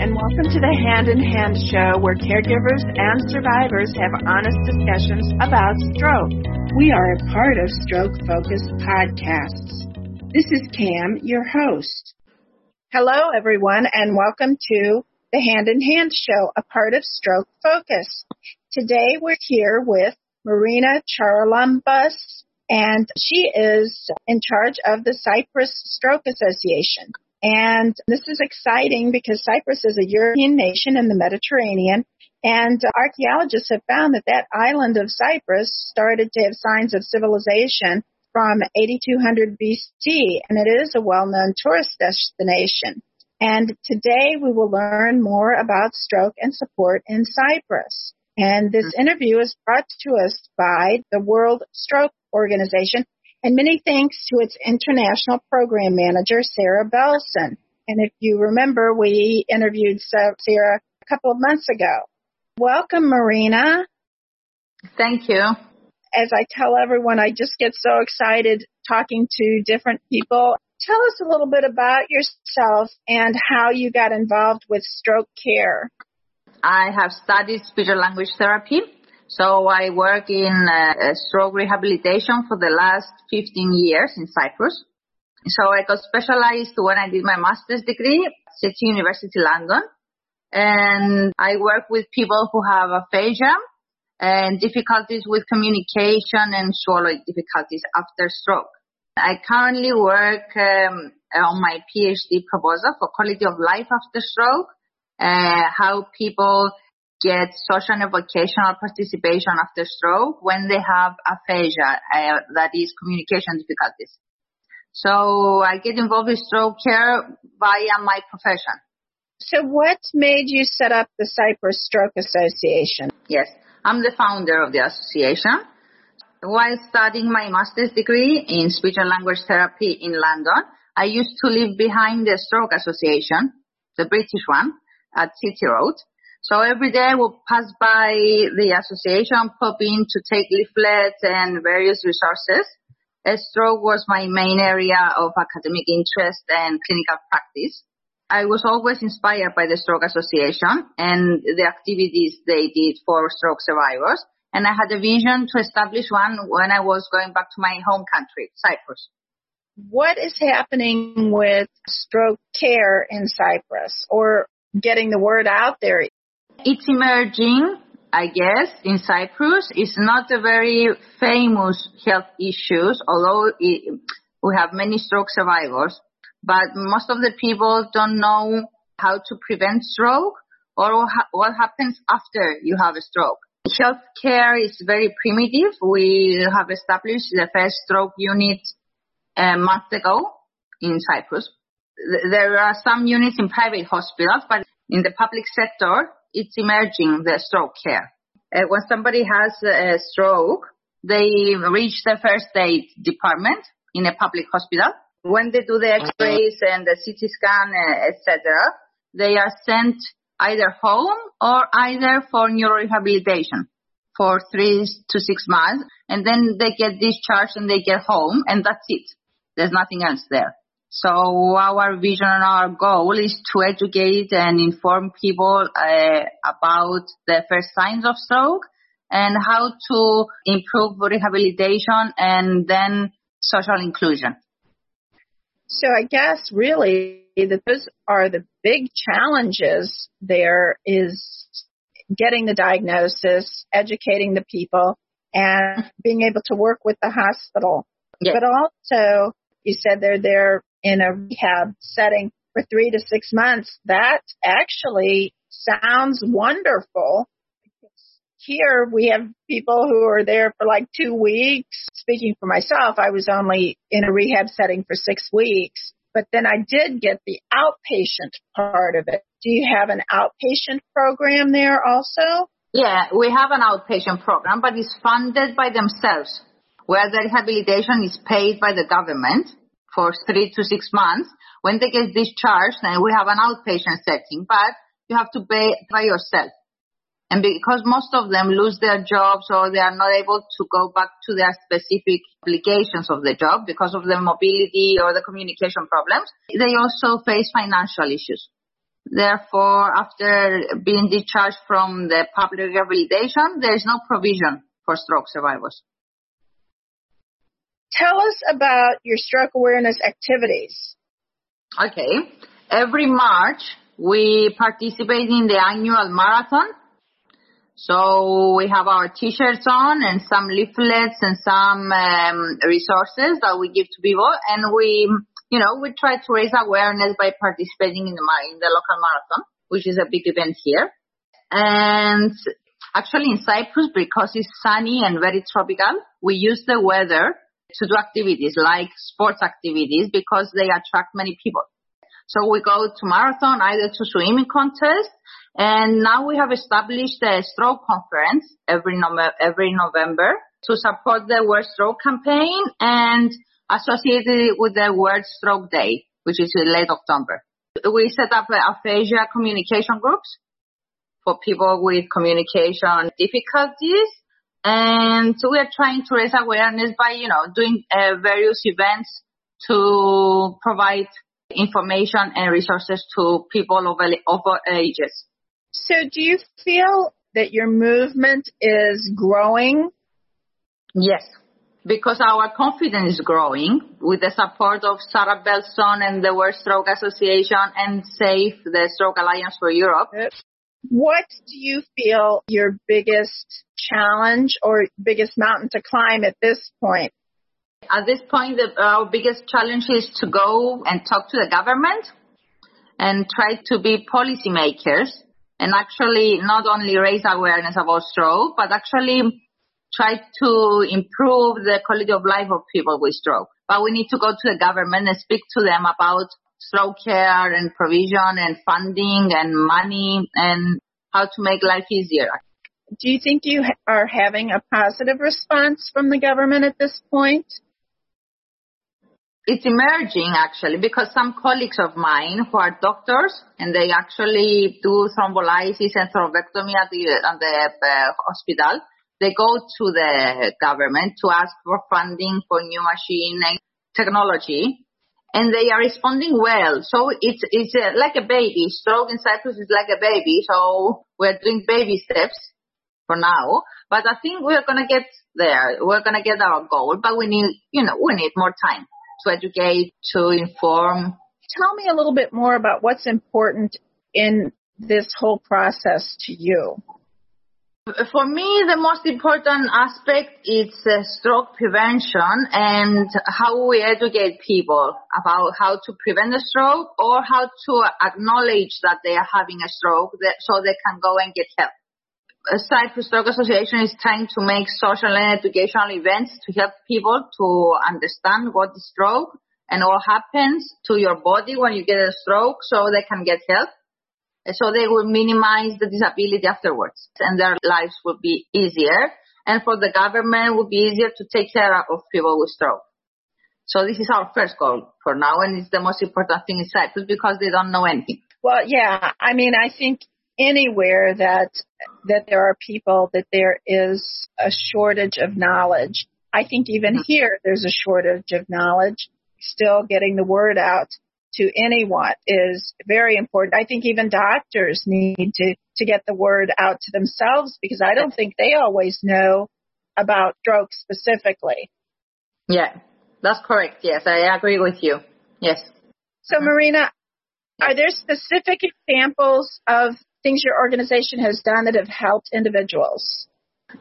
and welcome to the Hand in Hand show where caregivers and survivors have honest discussions about stroke. We are a part of Stroke Focus Podcasts. This is Cam, your host. Hello, everyone, and welcome to the Hand in Hand show, a part of Stroke Focus. Today we're here with Marina Charalambous, and she is in charge of the Cyprus Stroke Association. And this is exciting because Cyprus is a European nation in the Mediterranean. And archaeologists have found that that island of Cyprus started to have signs of civilization from 8200 BC, and it is a well-known tourist destination. And today we will learn more about stroke and support in Cyprus. And this mm. interview is brought to us by the World Stroke Organization and many thanks to its international program manager, Sarah Belson. And if you remember, we interviewed Sarah a couple of months ago. Welcome, Marina. Thank you. As I tell everyone, I just get so excited talking to different people. Tell us a little bit about yourself and how you got involved with stroke care. I have studied speech and language therapy so I work in uh, stroke rehabilitation for the last 15 years in Cyprus. So I got specialized when I did my master's degree at City University London. And I work with people who have aphasia and difficulties with communication and swallowing difficulties after stroke. I currently work um, on my PhD proposal for quality of life after stroke, uh, how people get social and vocational participation after stroke when they have aphasia, uh, that is communication difficulties. So I get involved with stroke care via my profession. So what made you set up the Cyprus Stroke Association? Yes, I'm the founder of the association. While studying my master's degree in speech and language therapy in London, I used to live behind the Stroke Association, the British one, at City Road. So every day I would pass by the association, pop in to take leaflets and various resources. A stroke was my main area of academic interest and clinical practice. I was always inspired by the Stroke Association and the activities they did for stroke survivors. And I had a vision to establish one when I was going back to my home country, Cyprus. What is happening with stroke care in Cyprus or getting the word out there? It's emerging, I guess, in Cyprus. It's not a very famous health issue, although it, we have many stroke survivors. But most of the people don't know how to prevent stroke or what happens after you have a stroke. Healthcare is very primitive. We have established the first stroke unit a month ago in Cyprus. There are some units in private hospitals, but in the public sector, it's emerging, the stroke care. Uh, when somebody has a stroke, they reach the first aid department in a public hospital. When they do the x-rays and the CT scan, uh, etc., they are sent either home or either for neurorehabilitation for three to six months. And then they get discharged and they get home and that's it. There's nothing else there. So our vision and our goal is to educate and inform people uh, about the first signs of stroke and how to improve rehabilitation and then social inclusion. So I guess really that those are the big challenges there is getting the diagnosis, educating the people, and being able to work with the hospital. Yes. But also, you said they're there in a rehab setting for three to six months, that actually sounds wonderful. Here we have people who are there for like two weeks. Speaking for myself, I was only in a rehab setting for six weeks, but then I did get the outpatient part of it. Do you have an outpatient program there also? Yeah, we have an outpatient program, but it's funded by themselves, where the rehabilitation is paid by the government for three to six months. When they get discharged, then we have an outpatient setting, but you have to pay by yourself. And because most of them lose their jobs or they are not able to go back to their specific obligations of the job because of the mobility or the communication problems, they also face financial issues. Therefore, after being discharged from the public rehabilitation, there is no provision for stroke survivors. Tell us about your stroke awareness activities. Okay. Every March, we participate in the annual marathon. So we have our t-shirts on and some leaflets and some um, resources that we give to people and we you know, we try to raise awareness by participating in the, in the local marathon, which is a big event here. And actually in Cyprus, because it's sunny and very tropical, we use the weather to do activities like sports activities because they attract many people. So we go to marathon, either to swimming contest, and now we have established a stroke conference every, no- every November to support the World Stroke campaign and associated with the World Stroke Day, which is in late October. We set up aphasia communication groups for people with communication difficulties. And so we are trying to raise awareness by, you know, doing uh, various events to provide information and resources to people over, over ages. So do you feel that your movement is growing? Yes because our confidence is growing with the support of Sarah Belson and the World Stroke Association and SAFE, the Stroke Alliance for Europe. What do you feel your biggest challenge or biggest mountain to climb at this point? At this point, the, our biggest challenge is to go and talk to the government and try to be policymakers and actually not only raise awareness about stroke, but actually try to improve the quality of life of people with stroke. But we need to go to the government and speak to them about stroke care and provision and funding and money and how to make life easier. Do you think you are having a positive response from the government at this point? It's emerging actually because some colleagues of mine who are doctors and they actually do thrombolysis and thrombectomy at the, at the uh, hospital they go to the government to ask for funding for new machine and technology and they are responding well. So it's, it's a, like a baby. Stroke in Cyprus is like a baby. So we're doing baby steps for now, but I think we're to get there. We're to get our goal, but we need, you know, we need more time to educate, to inform. Tell me a little bit more about what's important in this whole process to you. For me, the most important aspect is uh, stroke prevention and how we educate people about how to prevent a stroke or how to acknowledge that they are having a stroke that, so they can go and get help. Cyprus Stroke Association is trying to make social and educational events to help people to understand what is stroke and what happens to your body when you get a stroke so they can get help so they will minimize the disability afterwards and their lives will be easier. And for the government, it will be easier to take care of people with stroke. So this is our first goal for now, and it's the most important thing in Cyprus because they don't know anything. Well, yeah, I mean, I think anywhere that that there are people that there is a shortage of knowledge. I think even mm-hmm. here there's a shortage of knowledge. Still getting the word out to anyone is very important. I think even doctors need to, to get the word out to themselves because I don't think they always know about stroke specifically. Yeah, that's correct. Yes, I agree with you. Yes. So mm-hmm. Marina, are there specific examples of things your organization has done that have helped individuals?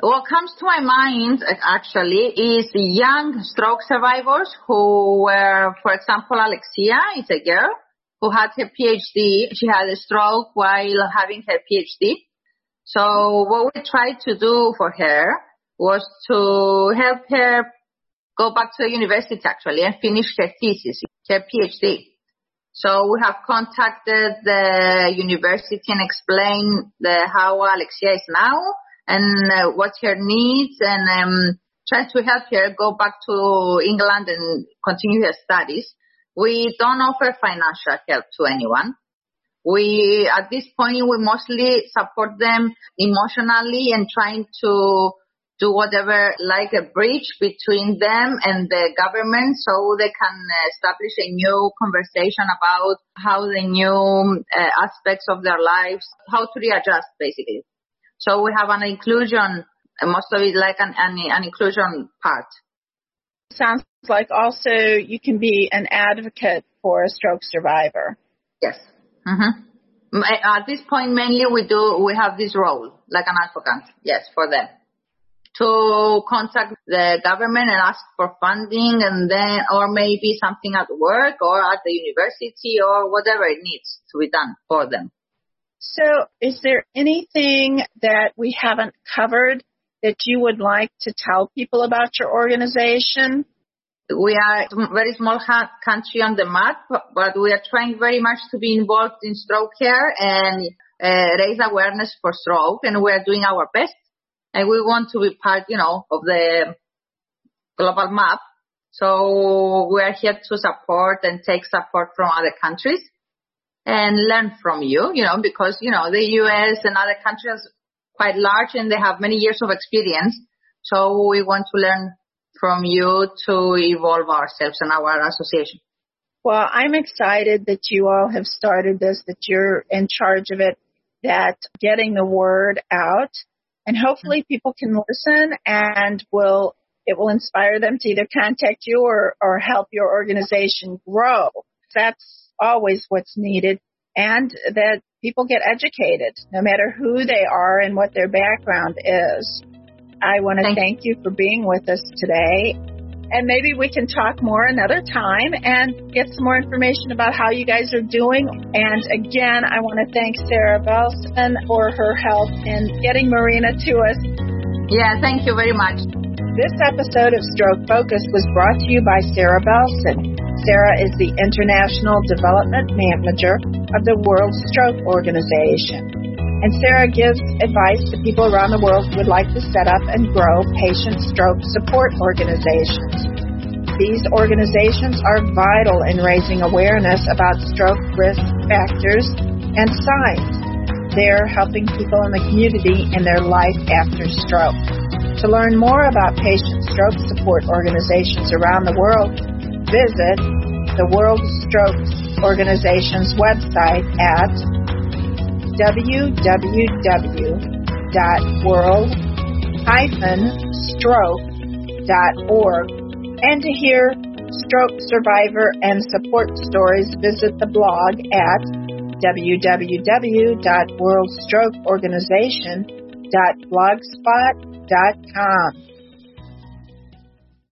What comes to my mind actually is young stroke survivors who were, for example, Alexia is a girl who had her PhD. She had a stroke while having her PhD. So what we tried to do for her was to help her go back to the university actually and finish her thesis, her PhD. So we have contacted the university and explained the, how Alexia is now and uh, her needs and um, try to help her go back to England and continue her studies. We don't offer financial help to anyone. We, at this point, we mostly support them emotionally and trying to do whatever, like a bridge between them and the government so they can establish a new conversation about how the new uh, aspects of their lives, how to readjust basically. So we have an inclusion, most of it like an, an, an inclusion part. Sounds like also you can be an advocate for a stroke survivor. Yes. Mm-hmm. At this point, mainly we do, we have this role, like an advocate, yes, for them to contact the government and ask for funding and then, or maybe something at work or at the university or whatever it needs to be done for them. So is there anything that we haven't covered that you would like to tell people about your organization? We are a very small country on the map, but we are trying very much to be involved in stroke care and uh, raise awareness for stroke, and we are doing our best and we want to be part, you know, of the global map. So we are here to support and take support from other countries and learn from you, you know, because, you know, the US and other countries quite large and they have many years of experience. So we want to learn from you to evolve ourselves and our association. Well, I'm excited that you all have started this, that you're in charge of it, that getting the word out and hopefully people can listen and will it will inspire them to either contact you or, or help your organization grow. That's always what's needed and that people get educated no matter who they are and what their background is. I want to thank you for being with us today and maybe we can talk more another time and get some more information about how you guys are doing. And again, I want to thank Sarah Belson for her help in getting Marina to us. Yeah, thank you very much. This episode of Stroke Focus was brought to you by Sarah Belson. Sarah is the International Development Manager of the World Stroke Organization. And Sarah gives advice to people around the world who would like to set up and grow patient stroke support organizations. These organizations are vital in raising awareness about stroke risk factors and signs. They're helping people in the community in their life after stroke. To learn more about patient stroke support organizations around the world, visit the World Stroke Organization's website at www.world-stroke.org. And to hear stroke survivor and support stories, visit the blog at www.worldstrokeorganization.blogspot.com dot com.